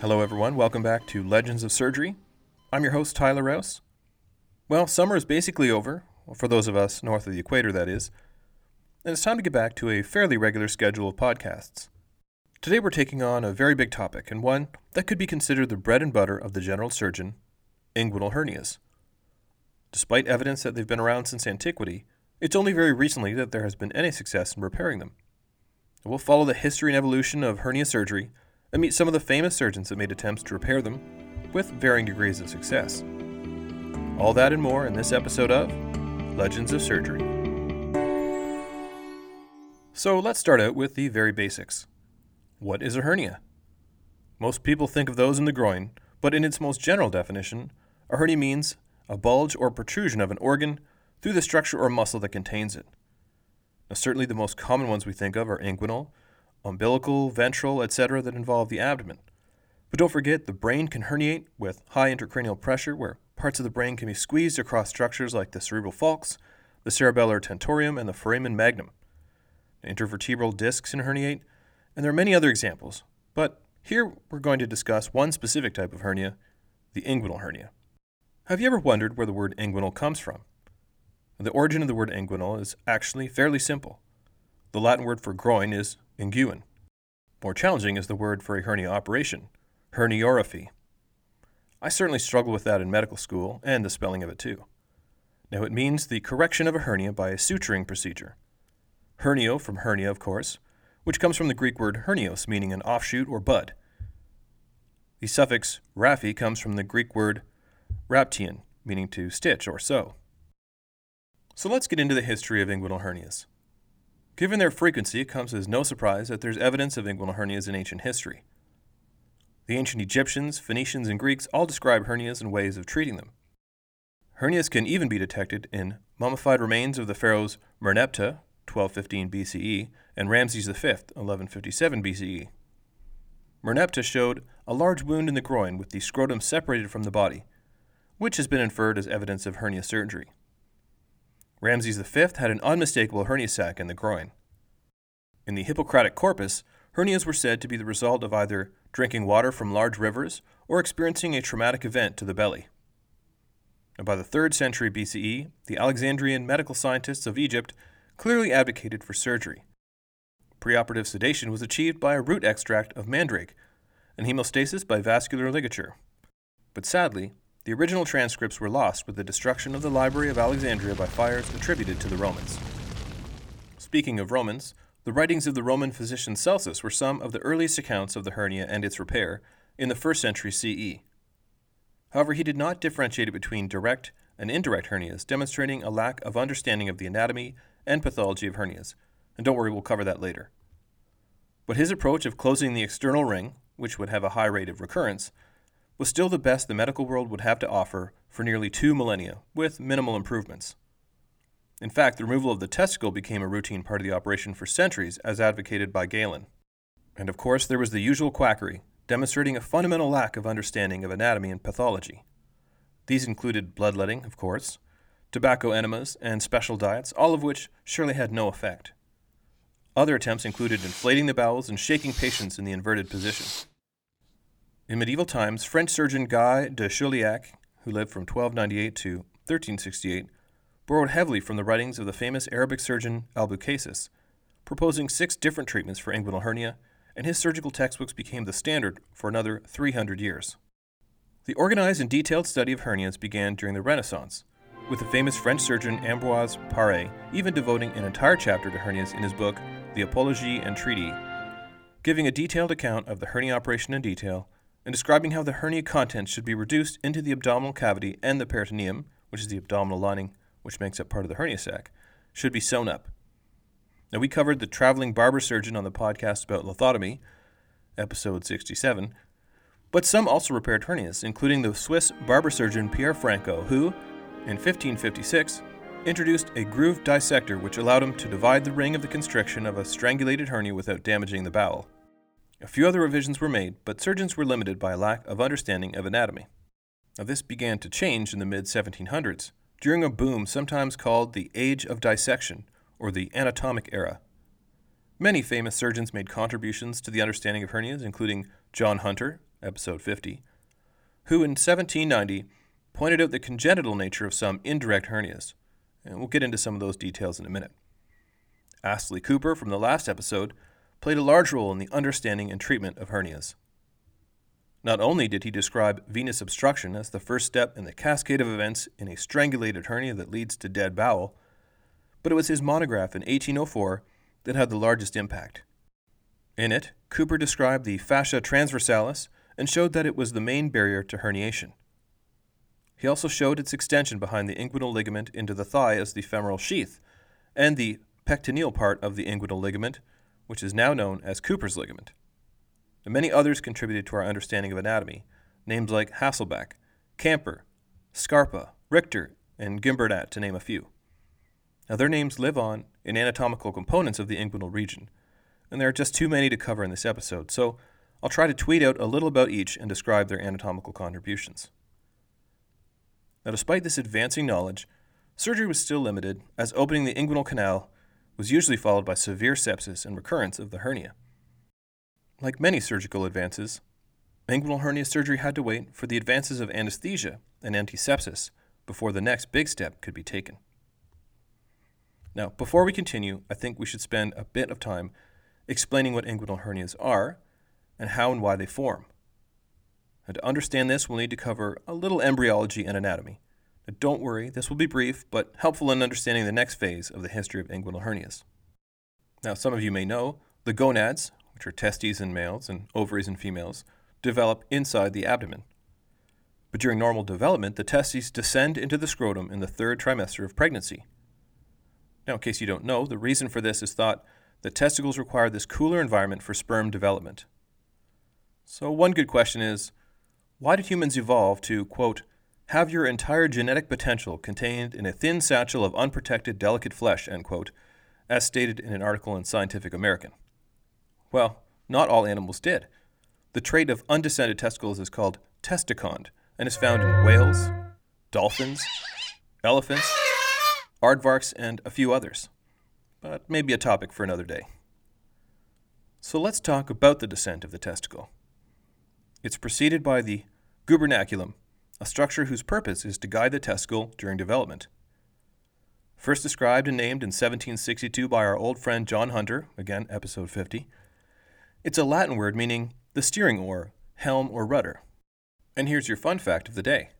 Hello, everyone. Welcome back to Legends of Surgery. I'm your host, Tyler Rouse. Well, summer is basically over, for those of us north of the equator, that is, and it's time to get back to a fairly regular schedule of podcasts. Today, we're taking on a very big topic, and one that could be considered the bread and butter of the general surgeon inguinal hernias. Despite evidence that they've been around since antiquity, it's only very recently that there has been any success in repairing them. We'll follow the history and evolution of hernia surgery and meet some of the famous surgeons that made attempts to repair them with varying degrees of success. All that and more in this episode of Legends of Surgery. So let's start out with the very basics. What is a hernia? Most people think of those in the groin, but in its most general definition, a hernia means a bulge or protrusion of an organ through the structure or muscle that contains it. Now, certainly the most common ones we think of are inguinal, umbilical, ventral, etc., that involve the abdomen. But don't forget, the brain can herniate with high intracranial pressure, where parts of the brain can be squeezed across structures like the cerebral falx, the cerebellar tentorium, and the foramen magnum. Intervertebral discs can herniate, and there are many other examples, but here we're going to discuss one specific type of hernia, the inguinal hernia. Have you ever wondered where the word inguinal comes from? The origin of the word inguinal is actually fairly simple. The Latin word for groin is inguine. More challenging is the word for a hernia operation, herniorrhaphy. I certainly struggled with that in medical school and the spelling of it too. Now it means the correction of a hernia by a suturing procedure. Hernio from hernia, of course, which comes from the Greek word hernios, meaning an offshoot or bud. The suffix raphy comes from the Greek word rhaptein, meaning to stitch or sew. So let's get into the history of inguinal hernias. Given their frequency, it comes as no surprise that there's evidence of inguinal hernias in ancient history. The ancient Egyptians, Phoenicians, and Greeks all describe hernias and ways of treating them. Hernias can even be detected in mummified remains of the pharaohs Merneptah, 1215 BCE, and Ramses V, 1157 BCE. Merneptah showed a large wound in the groin with the scrotum separated from the body, which has been inferred as evidence of hernia surgery. Ramses V had an unmistakable hernia sac in the groin. In the Hippocratic corpus, hernias were said to be the result of either drinking water from large rivers or experiencing a traumatic event to the belly. By the 3rd century BCE, the Alexandrian medical scientists of Egypt clearly advocated for surgery. Preoperative sedation was achieved by a root extract of mandrake and hemostasis by vascular ligature. But sadly, the original transcripts were lost with the destruction of the Library of Alexandria by fires attributed to the Romans. Speaking of Romans, the writings of the Roman physician Celsus were some of the earliest accounts of the hernia and its repair in the first century CE. However, he did not differentiate between direct and indirect hernias, demonstrating a lack of understanding of the anatomy and pathology of hernias. And don't worry, we'll cover that later. But his approach of closing the external ring, which would have a high rate of recurrence, was still the best the medical world would have to offer for nearly two millennia, with minimal improvements. In fact, the removal of the testicle became a routine part of the operation for centuries, as advocated by Galen. And of course, there was the usual quackery, demonstrating a fundamental lack of understanding of anatomy and pathology. These included bloodletting, of course, tobacco enemas, and special diets, all of which surely had no effect. Other attempts included inflating the bowels and shaking patients in the inverted position. In medieval times, French surgeon Guy de Chauliac, who lived from 1298 to 1368, borrowed heavily from the writings of the famous Arabic surgeon Albucasis, proposing six different treatments for inguinal hernia, and his surgical textbooks became the standard for another 300 years. The organized and detailed study of hernias began during the Renaissance, with the famous French surgeon Ambroise Paré even devoting an entire chapter to hernias in his book, The Apologie and Treaty, giving a detailed account of the hernia operation in detail and describing how the hernia contents should be reduced into the abdominal cavity and the peritoneum, which is the abdominal lining which makes up part of the hernia sac, should be sewn up. Now, we covered the traveling barber surgeon on the podcast about lithotomy, episode 67, but some also repaired hernias, including the Swiss barber surgeon Pierre Franco, who, in 1556, introduced a grooved dissector which allowed him to divide the ring of the constriction of a strangulated hernia without damaging the bowel. A few other revisions were made, but surgeons were limited by a lack of understanding of anatomy. Now, this began to change in the mid 1700s, during a boom sometimes called the Age of Dissection, or the Anatomic Era. Many famous surgeons made contributions to the understanding of hernias, including John Hunter, episode 50, who in 1790 pointed out the congenital nature of some indirect hernias. And we'll get into some of those details in a minute. Astley Cooper from the last episode played a large role in the understanding and treatment of hernias. Not only did he describe venous obstruction as the first step in the cascade of events in a strangulated hernia that leads to dead bowel, but it was his monograph in 1804 that had the largest impact. In it, Cooper described the fascia transversalis and showed that it was the main barrier to herniation. He also showed its extension behind the inguinal ligament into the thigh as the femoral sheath, and the pectineal part of the inguinal ligament, which is now known as Cooper's ligament. And many others contributed to our understanding of anatomy, names like Hesselbach, Camper, Scarpa, Richter, and Gimbernat, to name a few. Now, their names live on in anatomical components of the inguinal region, and there are just too many to cover in this episode, so I'll try to tweet out a little about each and describe their anatomical contributions. Now, despite this advancing knowledge, surgery was still limited, as opening the inguinal canal was usually followed by severe sepsis and recurrence of the hernia. Like many surgical advances, inguinal hernia surgery had to wait for the advances of anesthesia and antisepsis before the next big step could be taken. Now, before we continue, I think we should spend a bit of time explaining what inguinal hernias are and how and why they form. And to understand this, we'll need to cover a little embryology and anatomy. Now, don't worry, this will be brief, but helpful in understanding the next phase of the history of inguinal hernias. Now, some of you may know the gonads, which are testes in males and ovaries in females, develop inside the abdomen. But during normal development, the testes descend into the scrotum in the third trimester of pregnancy. Now, in case you don't know, the reason for this is thought that testicles require this cooler environment for sperm development. So, one good question is why did humans evolve to, quote, have your entire genetic potential contained in a thin satchel of unprotected, delicate flesh, end quote, as stated in an article in Scientific American? Well, not all animals did. The trait of undescended testicles is called testicond and is found in whales, dolphins, elephants, aardvarks, and a few others. But maybe a topic for another day. So let's talk about the descent of the testicle. It's preceded by the gubernaculum, a structure whose purpose is to guide the testicle during development. First described and named in 1762 by our old friend John Hunter, again, episode 50, it's a Latin word meaning the steering oar, helm, or rudder. And here's your fun fact of the day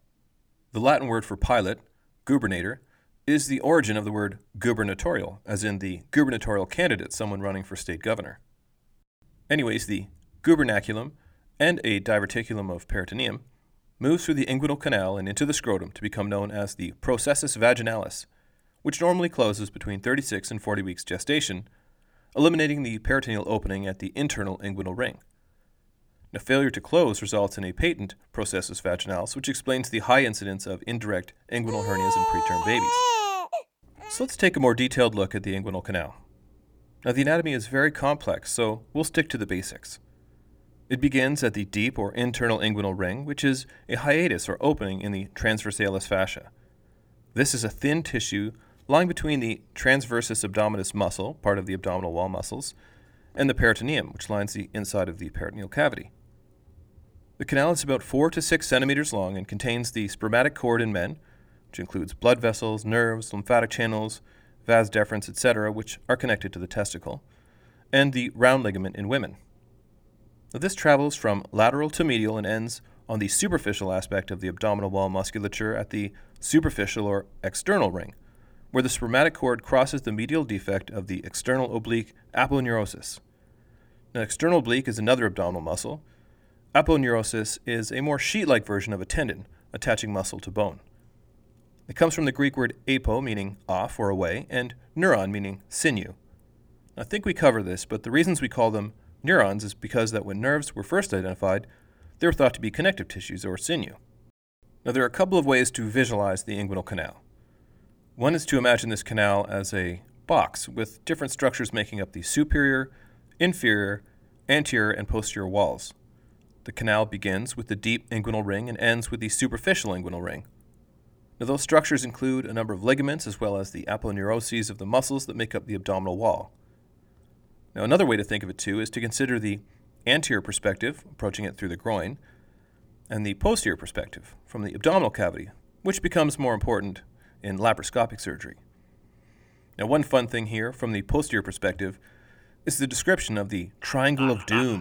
the Latin word for pilot, gubernator, is the origin of the word gubernatorial, as in the gubernatorial candidate, someone running for state governor. Anyways, the gubernaculum and a diverticulum of peritoneum moves through the inguinal canal and into the scrotum to become known as the processus vaginalis, which normally closes between 36 and 40 weeks gestation eliminating the peritoneal opening at the internal inguinal ring. Now, failure to close results in a patent processus vaginalis, which explains the high incidence of indirect inguinal hernias in preterm babies. So let's take a more detailed look at the inguinal canal. Now, the anatomy is very complex, so we'll stick to the basics. It begins at the deep or internal inguinal ring, which is a hiatus or opening in the transversalis fascia. This is a thin tissue lying between the transversus abdominis muscle, part of the abdominal wall muscles, and the peritoneum, which lines the inside of the peritoneal cavity. The canal is about 4 to 6 centimeters long and contains the spermatic cord in men, which includes blood vessels, nerves, lymphatic channels, vas deferens, etc., which are connected to the testicle, and the round ligament in women. Now, this travels from lateral to medial and ends on the superficial aspect of the abdominal wall musculature at the superficial or external ring, where the spermatic cord crosses the medial defect of the external oblique aponeurosis. An external oblique is another abdominal muscle. Aponeurosis is a more sheet like version of a tendon, attaching muscle to bone. It comes from the Greek word apo, meaning off or away, and neuron, meaning sinew. I think we cover this, but the reasons we call them neurons is because that when nerves were first identified, they were thought to be connective tissues or sinew. Now, there are a couple of ways to visualize the inguinal canal. One is to imagine this canal as a box with different structures making up the superior, inferior, anterior, and posterior walls. The canal begins with the deep inguinal ring and ends with the superficial inguinal ring. Now, those structures include a number of ligaments as well as the aponeuroses of the muscles that make up the abdominal wall. Now, another way to think of it too is to consider the anterior perspective, approaching it through the groin, and the posterior perspective, from the abdominal cavity, which becomes more important in laparoscopic surgery. Now, one fun thing here from the posterior perspective is the description of the triangle of doom,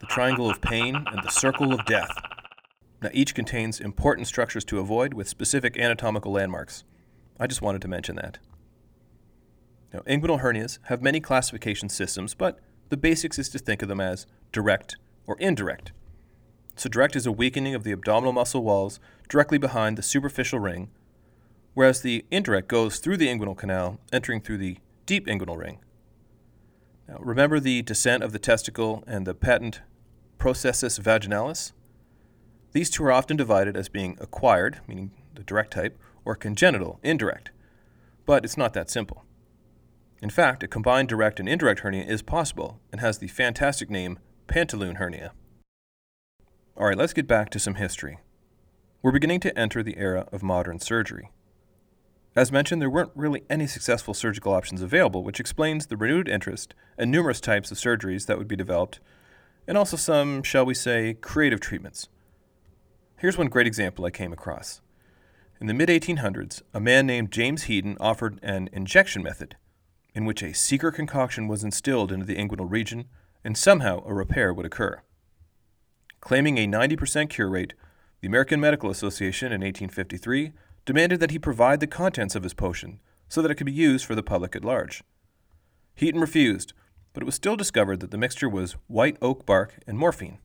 the triangle of pain, and the circle of death. Now, each contains important structures to avoid with specific anatomical landmarks. I just wanted to mention that. Now, inguinal hernias have many classification systems, but the basics is to think of them as direct or indirect. So, direct is a weakening of the abdominal muscle walls directly behind the superficial ring, whereas the indirect goes through the inguinal canal, entering through the deep inguinal ring. Now, remember the descent of the testicle and the patent processus vaginalis? These two are often divided as being acquired, meaning the direct type, or congenital, indirect. But it's not that simple. In fact, a combined direct and indirect hernia is possible and has the fantastic name pantaloon hernia. All right, let's get back to some history. We're beginning to enter the era of modern surgery. As mentioned, there weren't really any successful surgical options available, which explains the renewed interest and numerous types of surgeries that would be developed, and also some, shall we say, creative treatments. Here's one great example I came across. In the mid 1800s, a man named James Heaton offered an injection method in which a secret concoction was instilled into the inguinal region and somehow a repair would occur. Claiming a 90% cure rate, the American Medical Association in 1853 demanded that he provide the contents of his potion so that it could be used for the public at large. Heaton refused, but it was still discovered that the mixture was white oak bark and morphine.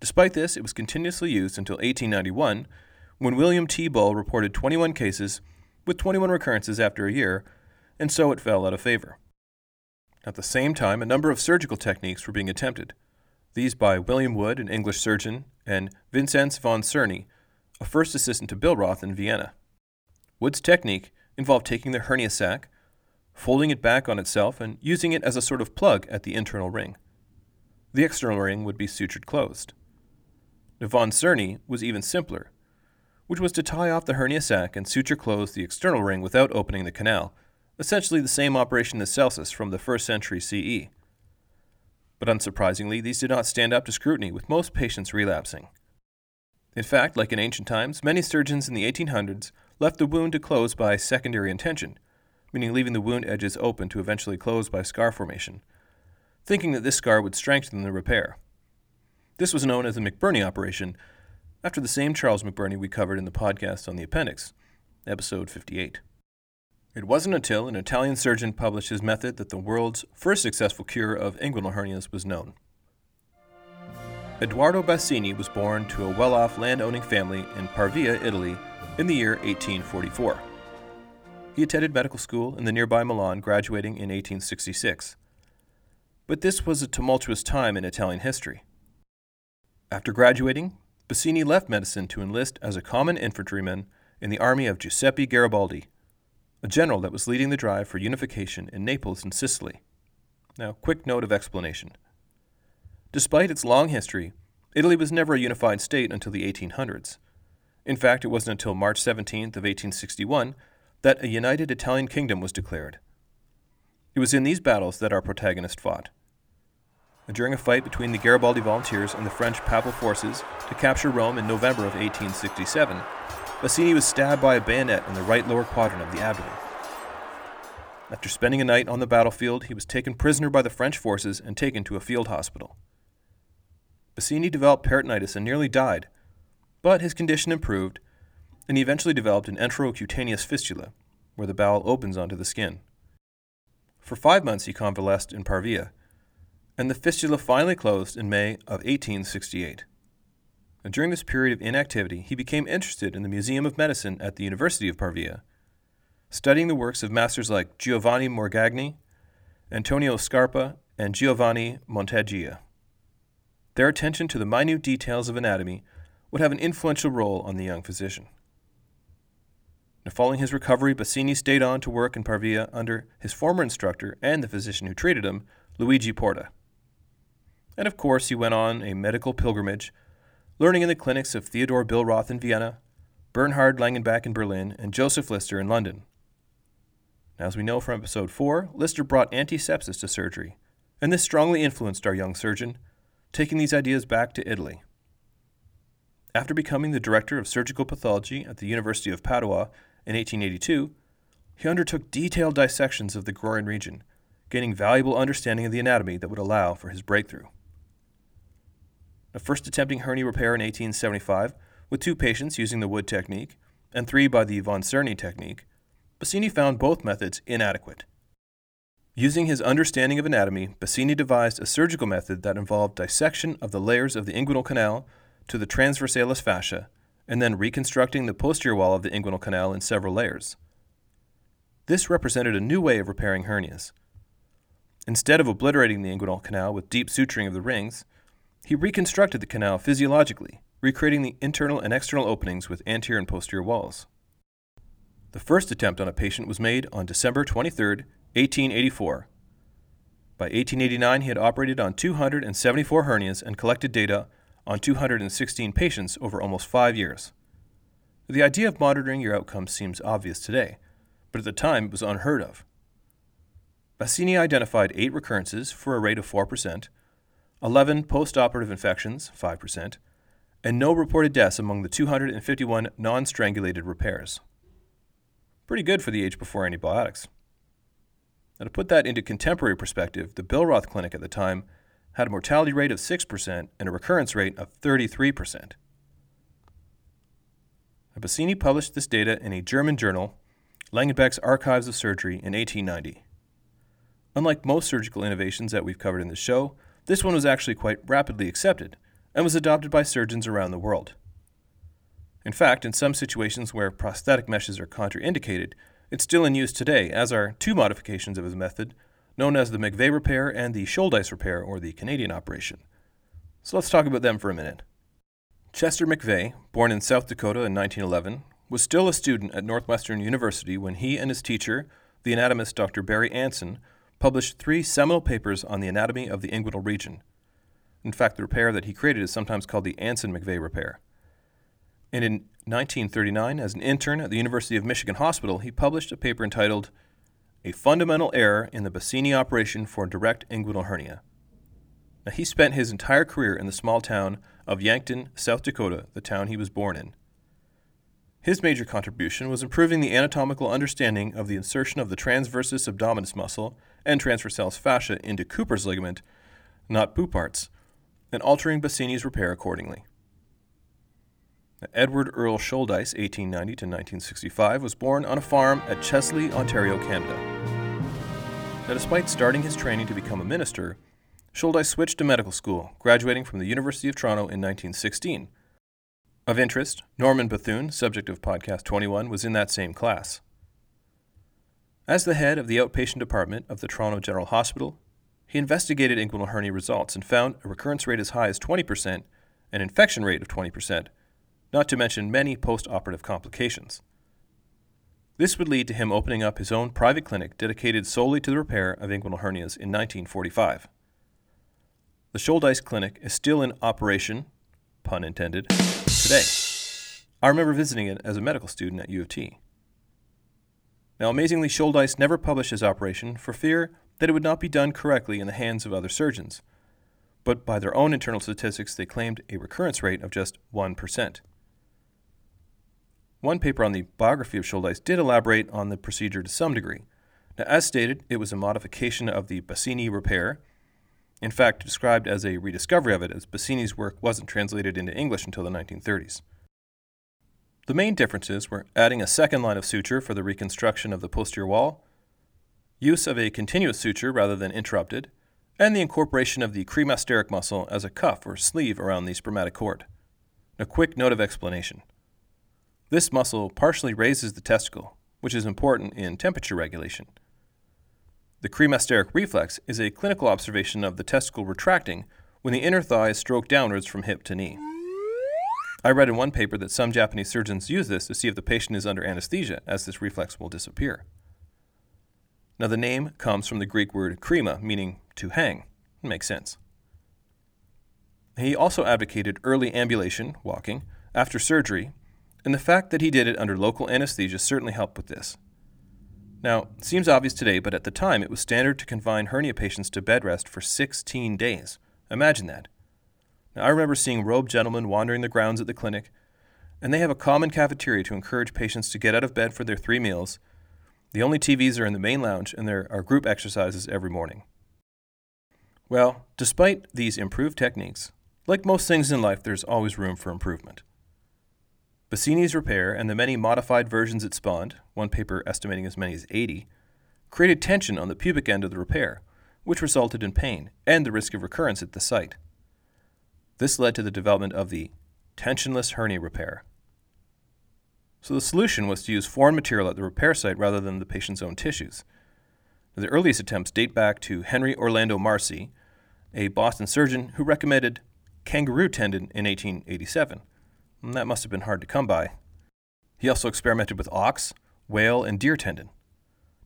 Despite this, it was continuously used until 1891, when William T. Bull reported 21 cases with 21 recurrences after a year, and so it fell out of favor. At the same time, a number of surgical techniques were being attempted, these by William Wood, an English surgeon, and Vincenz von Czerny, a first assistant to Billroth in Vienna. Wood's technique involved taking the hernia sac, folding it back on itself, and using it as a sort of plug at the internal ring. The external ring would be sutured closed. The von Czerny was even simpler, which was to tie off the hernia sac and suture close the external ring without opening the canal, essentially the same operation as Celsus from the 1st century CE. But unsurprisingly, these did not stand up to scrutiny, with most patients relapsing. In fact, like in ancient times, many surgeons in the 1800s left the wound to close by secondary intention, meaning leaving the wound edges open to eventually close by scar formation, thinking that this scar would strengthen the repair. This was known as the McBurney operation, after the same Charles McBurney we covered in the podcast on the appendix, episode 58. It wasn't until an Italian surgeon published his method that the world's first successful cure of inguinal hernias was known. Eduardo Bassini was born to a well off land owning family in Pavia, Italy, in the year 1844. He attended medical school in the nearby Milan, graduating in 1866. But this was a tumultuous time in Italian history. After graduating, Bassini left medicine to enlist as a common infantryman in the army of Giuseppe Garibaldi, a general that was leading the drive for unification in Naples and Sicily. Now, quick note of explanation. Despite its long history, Italy was never a unified state until the 1800s. In fact, it wasn't until March 17th of 1861 that a united Italian kingdom was declared. It was in these battles that our protagonist fought. During a fight between the Garibaldi volunteers and the French papal forces to capture Rome in November of 1867, Bassini was stabbed by a bayonet in the right lower quadrant of the abdomen. After spending a night on the battlefield, he was taken prisoner by the French forces and taken to a field hospital. Bassini developed peritonitis and nearly died, but his condition improved, and he eventually developed an enterocutaneous fistula, where the bowel opens onto the skin. For five months he convalesced in Pavia, and the fistula finally closed in May of 1868. And during this period of inactivity, he became interested in the Museum of Medicine at the University of Pavia, studying the works of masters like Giovanni Morgagni, Antonio Scarpa, and Giovanni Monteggia. Their attention to the minute details of anatomy would have an influential role on the young physician. Now, following his recovery, Bassini stayed on to work in Pavia under his former instructor and the physician who treated him, Luigi Porta. And of course, he went on a medical pilgrimage, learning in the clinics of Theodore Billroth in Vienna, Bernhard Langenbeck in Berlin, and Joseph Lister in London. Now, as we know from episode 4, Lister brought antisepsis to surgery, and this strongly influenced our young surgeon, taking these ideas back to Italy. After becoming the director of surgical pathology at the University of Padua in 1882, he undertook detailed dissections of the groin region, gaining valuable understanding of the anatomy that would allow for his breakthrough. Now, first attempting hernia repair in 1875 with two patients using the Wood technique and three by the von Czerny technique, Bassini found both methods inadequate. Using his understanding of anatomy, Bassini devised a surgical method that involved dissection of the layers of the inguinal canal to the transversalis fascia, and then reconstructing the posterior wall of the inguinal canal in several layers. This represented a new way of repairing hernias. Instead of obliterating the inguinal canal with deep suturing of the rings, he reconstructed the canal physiologically, recreating the internal and external openings with anterior and posterior walls. The first attempt on a patient was made on December 23, 1884. By 1889, he had operated on 274 hernias and collected data on 216 patients over almost five years. The idea of monitoring your outcomes seems obvious today, but at the time it was unheard of. Bassini identified eight recurrences for a rate of 4%, 11 post operative infections, 5%, and no reported deaths among the 251 non strangulated repairs. Pretty good for the age before antibiotics. Now, to put that into contemporary perspective, the Billroth Clinic at the time had a mortality rate of 6% and a recurrence rate of 33%. Bassini published this data in a German journal, Langenbeck's Archives of Surgery, in 1890. Unlike most surgical innovations that we've covered in the show, this one was actually quite rapidly accepted and was adopted by surgeons around the world. In fact, in some situations where prosthetic meshes are contraindicated, it's still in use today, as are two modifications of his method known as the McVay repair and the Shouldice repair, or the Canadian operation. So let's talk about them for a minute. Chester McVay, born in South Dakota in 1911, was still a student at Northwestern University when he and his teacher, the anatomist Dr. Barry Anson, published three seminal papers on the anatomy of the inguinal region. In fact, the repair that he created is sometimes called the Anson McVay repair. And in 1939, as an intern at the University of Michigan Hospital, he published a paper entitled a fundamental error in the Bassini operation for direct inguinal hernia. Now, he spent his entire career in the small town of Yankton, South Dakota, the town he was born in. His major contribution was improving the anatomical understanding of the insertion of the transversus abdominis muscle and transversalis fascia into Cooper's ligament, not Poupart's, and altering Bassini's repair accordingly. Edward Earl Shouldice, 1890 to 1965, was born on a farm at Chesley, Ontario, Canada. Now, despite starting his training to become a minister, Shouldice switched to medical school, graduating from the University of Toronto in 1916. Of interest, Norman Bethune, subject of podcast 21, was in that same class. As the head of the outpatient department of the Toronto General Hospital, he investigated inguinal hernia results and found a recurrence rate as high as 20% and infection rate of 20%, not to mention many post operative complications. This would lead to him opening up his own private clinic dedicated solely to the repair of inguinal hernias in 1945. The Shouldice Clinic is still in operation, pun intended, today. I remember visiting it as a medical student at U of T. Now, amazingly, Shouldice never published his operation for fear that it would not be done correctly in the hands of other surgeons, but by their own internal statistics, they claimed a recurrence rate of just 1%. One paper on the biography of Shouldice did elaborate on the procedure to some degree. Now, as stated, it was a modification of the Bassini repair, in fact, described as a rediscovery of it, as Bassini's work wasn't translated into English until the 1930s. The main differences were adding a second line of suture for the reconstruction of the posterior wall, use of a continuous suture rather than interrupted, and the incorporation of the cremasteric muscle as a cuff or sleeve around the spermatic cord. A quick note of explanation. This muscle partially raises the testicle, which is important in temperature regulation. The cremasteric reflex is a clinical observation of the testicle retracting when the inner thigh is stroked downwards from hip to knee. I read in one paper that some Japanese surgeons use this to see if the patient is under anesthesia, as this reflex will disappear. Now, the name comes from the Greek word krema, meaning to hang. It makes sense. He also advocated early ambulation, walking, after surgery and the fact that he did it under local anesthesia certainly helped with this. Now, it seems obvious today, but at the time it was standard to confine hernia patients to bed rest for 16 days. Imagine that. Now, I remember seeing robed gentlemen wandering the grounds at the clinic, and they have a common cafeteria to encourage patients to get out of bed for their three meals. The only TVs are in the main lounge, and there are group exercises every morning. Well, despite these improved techniques, like most things in life, there's always room for improvement. Bassini's repair and the many modified versions it spawned, one paper estimating as many as 80, created tension on the pubic end of the repair, which resulted in pain and the risk of recurrence at the site. This led to the development of the tensionless hernia repair. So the solution was to use foreign material at the repair site rather than the patient's own tissues. The earliest attempts date back to Henry Orlando Marcy, a Boston surgeon who recommended kangaroo tendon in 1887 that must have been hard to come by. He also experimented with ox, whale, and deer tendon.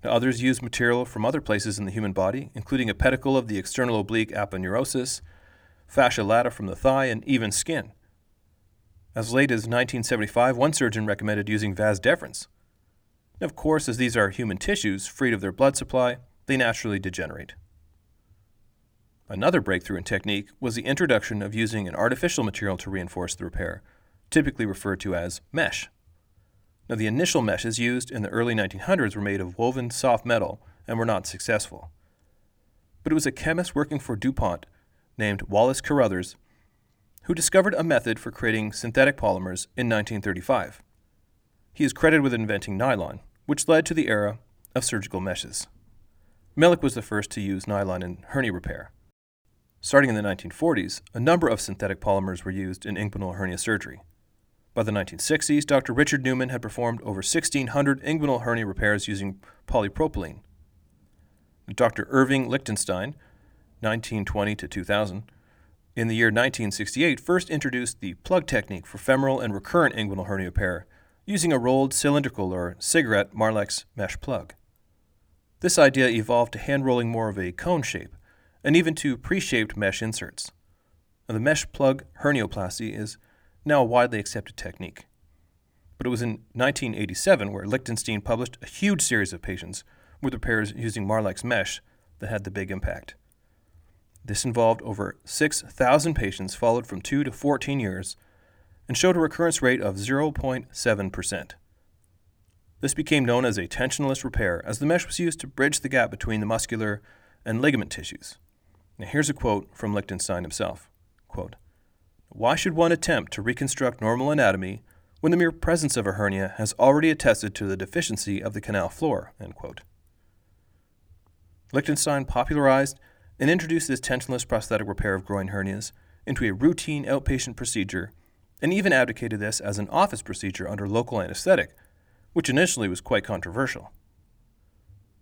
Now, others used material from other places in the human body, including a pedicle of the external oblique aponeurosis, fascia lata from the thigh, and even skin. As late as 1975, one surgeon recommended using vas deferens. Of course, as these are human tissues freed of their blood supply, they naturally degenerate. Another breakthrough in technique was the introduction of using an artificial material to reinforce the repair, typically referred to as mesh. Now, the initial meshes used in the early 1900s were made of woven soft metal and were not successful. But it was a chemist working for DuPont named Wallace Carothers who discovered a method for creating synthetic polymers in 1935. He is credited with inventing nylon, which led to the era of surgical meshes. Melick was the first to use nylon in hernia repair. Starting in the 1940s, a number of synthetic polymers were used in inguinal hernia surgery. By the 1960s, Dr. Richard Newman had performed over 1,600 inguinal hernia repairs using polypropylene. Dr. Irving Lichtenstein, 1920 to 2000, in the year 1968 first introduced the plug technique for femoral and recurrent inguinal hernia repair using a rolled cylindrical or cigarette Marlex mesh plug. This idea evolved to hand rolling more of a cone shape and even to pre shaped mesh inserts. Now, the mesh plug hernioplasty is now a widely accepted technique. But it was in 1987 where Lichtenstein published a huge series of patients with repairs using Marlex mesh that had the big impact. This involved over 6,000 patients followed from 2 to 14 years and showed a recurrence rate of 0.7%. This became known as a tensionless repair as the mesh was used to bridge the gap between the muscular and ligament tissues. Now, here's a quote from Lichtenstein himself quote, why should one attempt to reconstruct normal anatomy when the mere presence of a hernia has already attested to the deficiency of the canal floor? Lichtenstein popularized and introduced this tensionless prosthetic repair of groin hernias into a routine outpatient procedure and even advocated this as an office procedure under local anesthetic, which initially was quite controversial.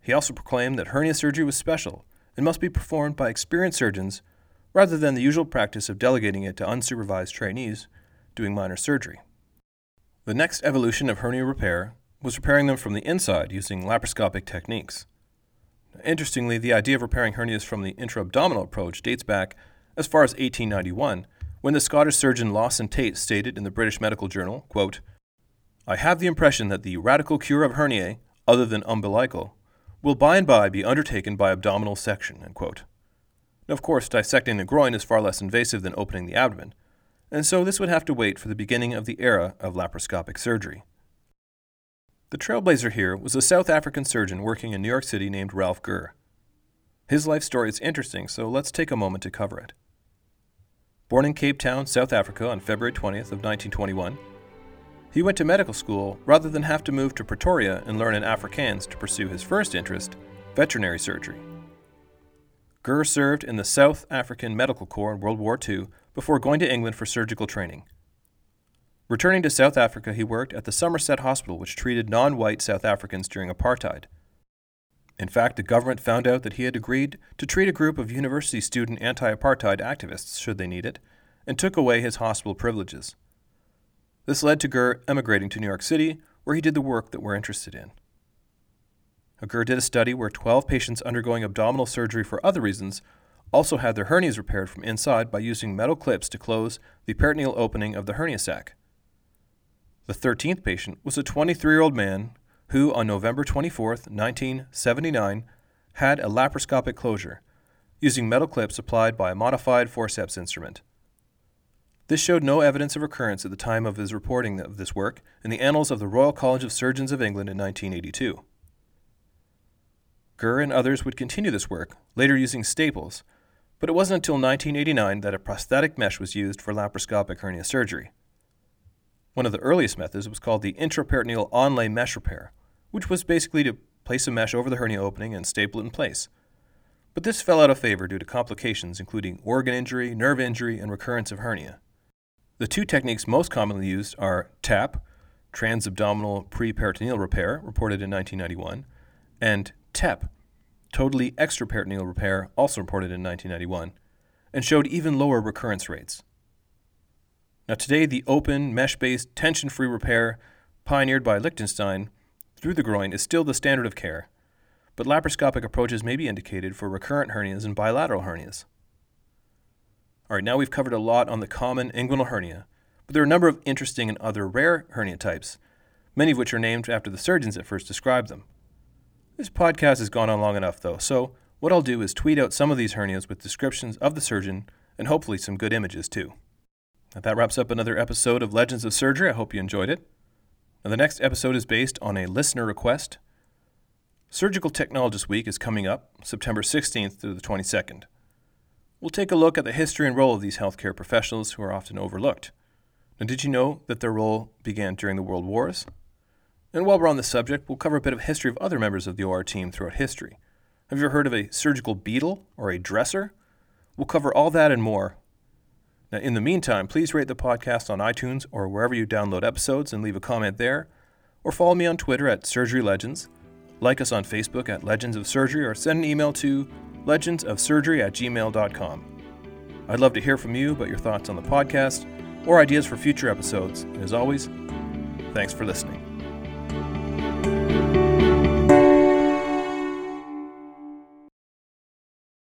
He also proclaimed that hernia surgery was special and must be performed by experienced surgeons rather than the usual practice of delegating it to unsupervised trainees doing minor surgery. The next evolution of hernia repair was repairing them from the inside using laparoscopic techniques. Interestingly, the idea of repairing hernias from the intra-abdominal approach dates back as far as 1891, when the Scottish surgeon Lawson Tait stated in the British Medical Journal, quote, I have the impression that the radical cure of herniae, other than umbilical, will by and by be undertaken by abdominal section. End quote. Of course, dissecting the groin is far less invasive than opening the abdomen, and so this would have to wait for the beginning of the era of laparoscopic surgery. The trailblazer here was a South African surgeon working in New York City named Ralph Ger. His life story is interesting, so let's take a moment to cover it. Born in Cape Town, South Africa on February 20th of 1921, he went to medical school rather than have to move to Pretoria and learn in Afrikaans to pursue his first interest, veterinary surgery. Ger served in the South African Medical Corps in World War II before going to England for surgical training. Returning to South Africa, he worked at the Somerset Hospital, which treated non white South Africans during apartheid. In fact, the government found out that he had agreed to treat a group of university student anti apartheid activists, should they need it, and took away his hospital privileges. This led to Ger emigrating to New York City, where he did the work that we're interested in. Ger did a study where 12 patients undergoing abdominal surgery for other reasons also had their hernias repaired from inside by using metal clips to close the peritoneal opening of the hernia sac. The 13th patient was a 23 year old man who on November 24, 1979, had a laparoscopic closure using metal clips applied by a modified forceps instrument. This showed no evidence of recurrence at the time of his reporting of this work in the Annals of the Royal College of Surgeons of England in 1982. Ger and others would continue this work, later using staples, but it wasn't until 1989 that a prosthetic mesh was used for laparoscopic hernia surgery. One of the earliest methods was called the intraperitoneal onlay mesh repair, which was basically to place a mesh over the hernia opening and staple it in place. But this fell out of favor due to complications including organ injury, nerve injury, and recurrence of hernia. The two techniques most commonly used are TAPP, transabdominal preperitoneal repair, reported in 1991, and TEP, totally extraperitoneal repair, also reported in 1991, and showed even lower recurrence rates. Now, today, the open, mesh based, tension free repair pioneered by Lichtenstein through the groin is still the standard of care, but laparoscopic approaches may be indicated for recurrent hernias and bilateral hernias. All right, now we've covered a lot on the common inguinal hernia, but there are a number of interesting and other rare hernia types, many of which are named after the surgeons that first described them. This podcast has gone on long enough, though, so what I'll do is tweet out some of these hernias with descriptions of the surgeon and hopefully some good images too. Now, that wraps up another episode of Legends of Surgery. I hope you enjoyed it. Now, the next episode is based on a listener request. Surgical Technologist Week is coming up September 16th through the 22nd. We'll take a look at the history and role of these healthcare professionals who are often overlooked. Now, did you know that their role began during the World Wars? And while we're on the subject, we'll cover a bit of history of other members of the OR team throughout history. Have you ever heard of a surgical beetle or a dresser? We'll cover all that and more. Now, in the meantime, please rate the podcast on iTunes or wherever you download episodes and leave a comment there, or follow me on Twitter at Surgery Legends, like us on Facebook at Legends of Surgery, or send an email to legendsofsurgery at gmail.com. I'd love to hear from you about your thoughts on the podcast or ideas for future episodes. As always, thanks for listening.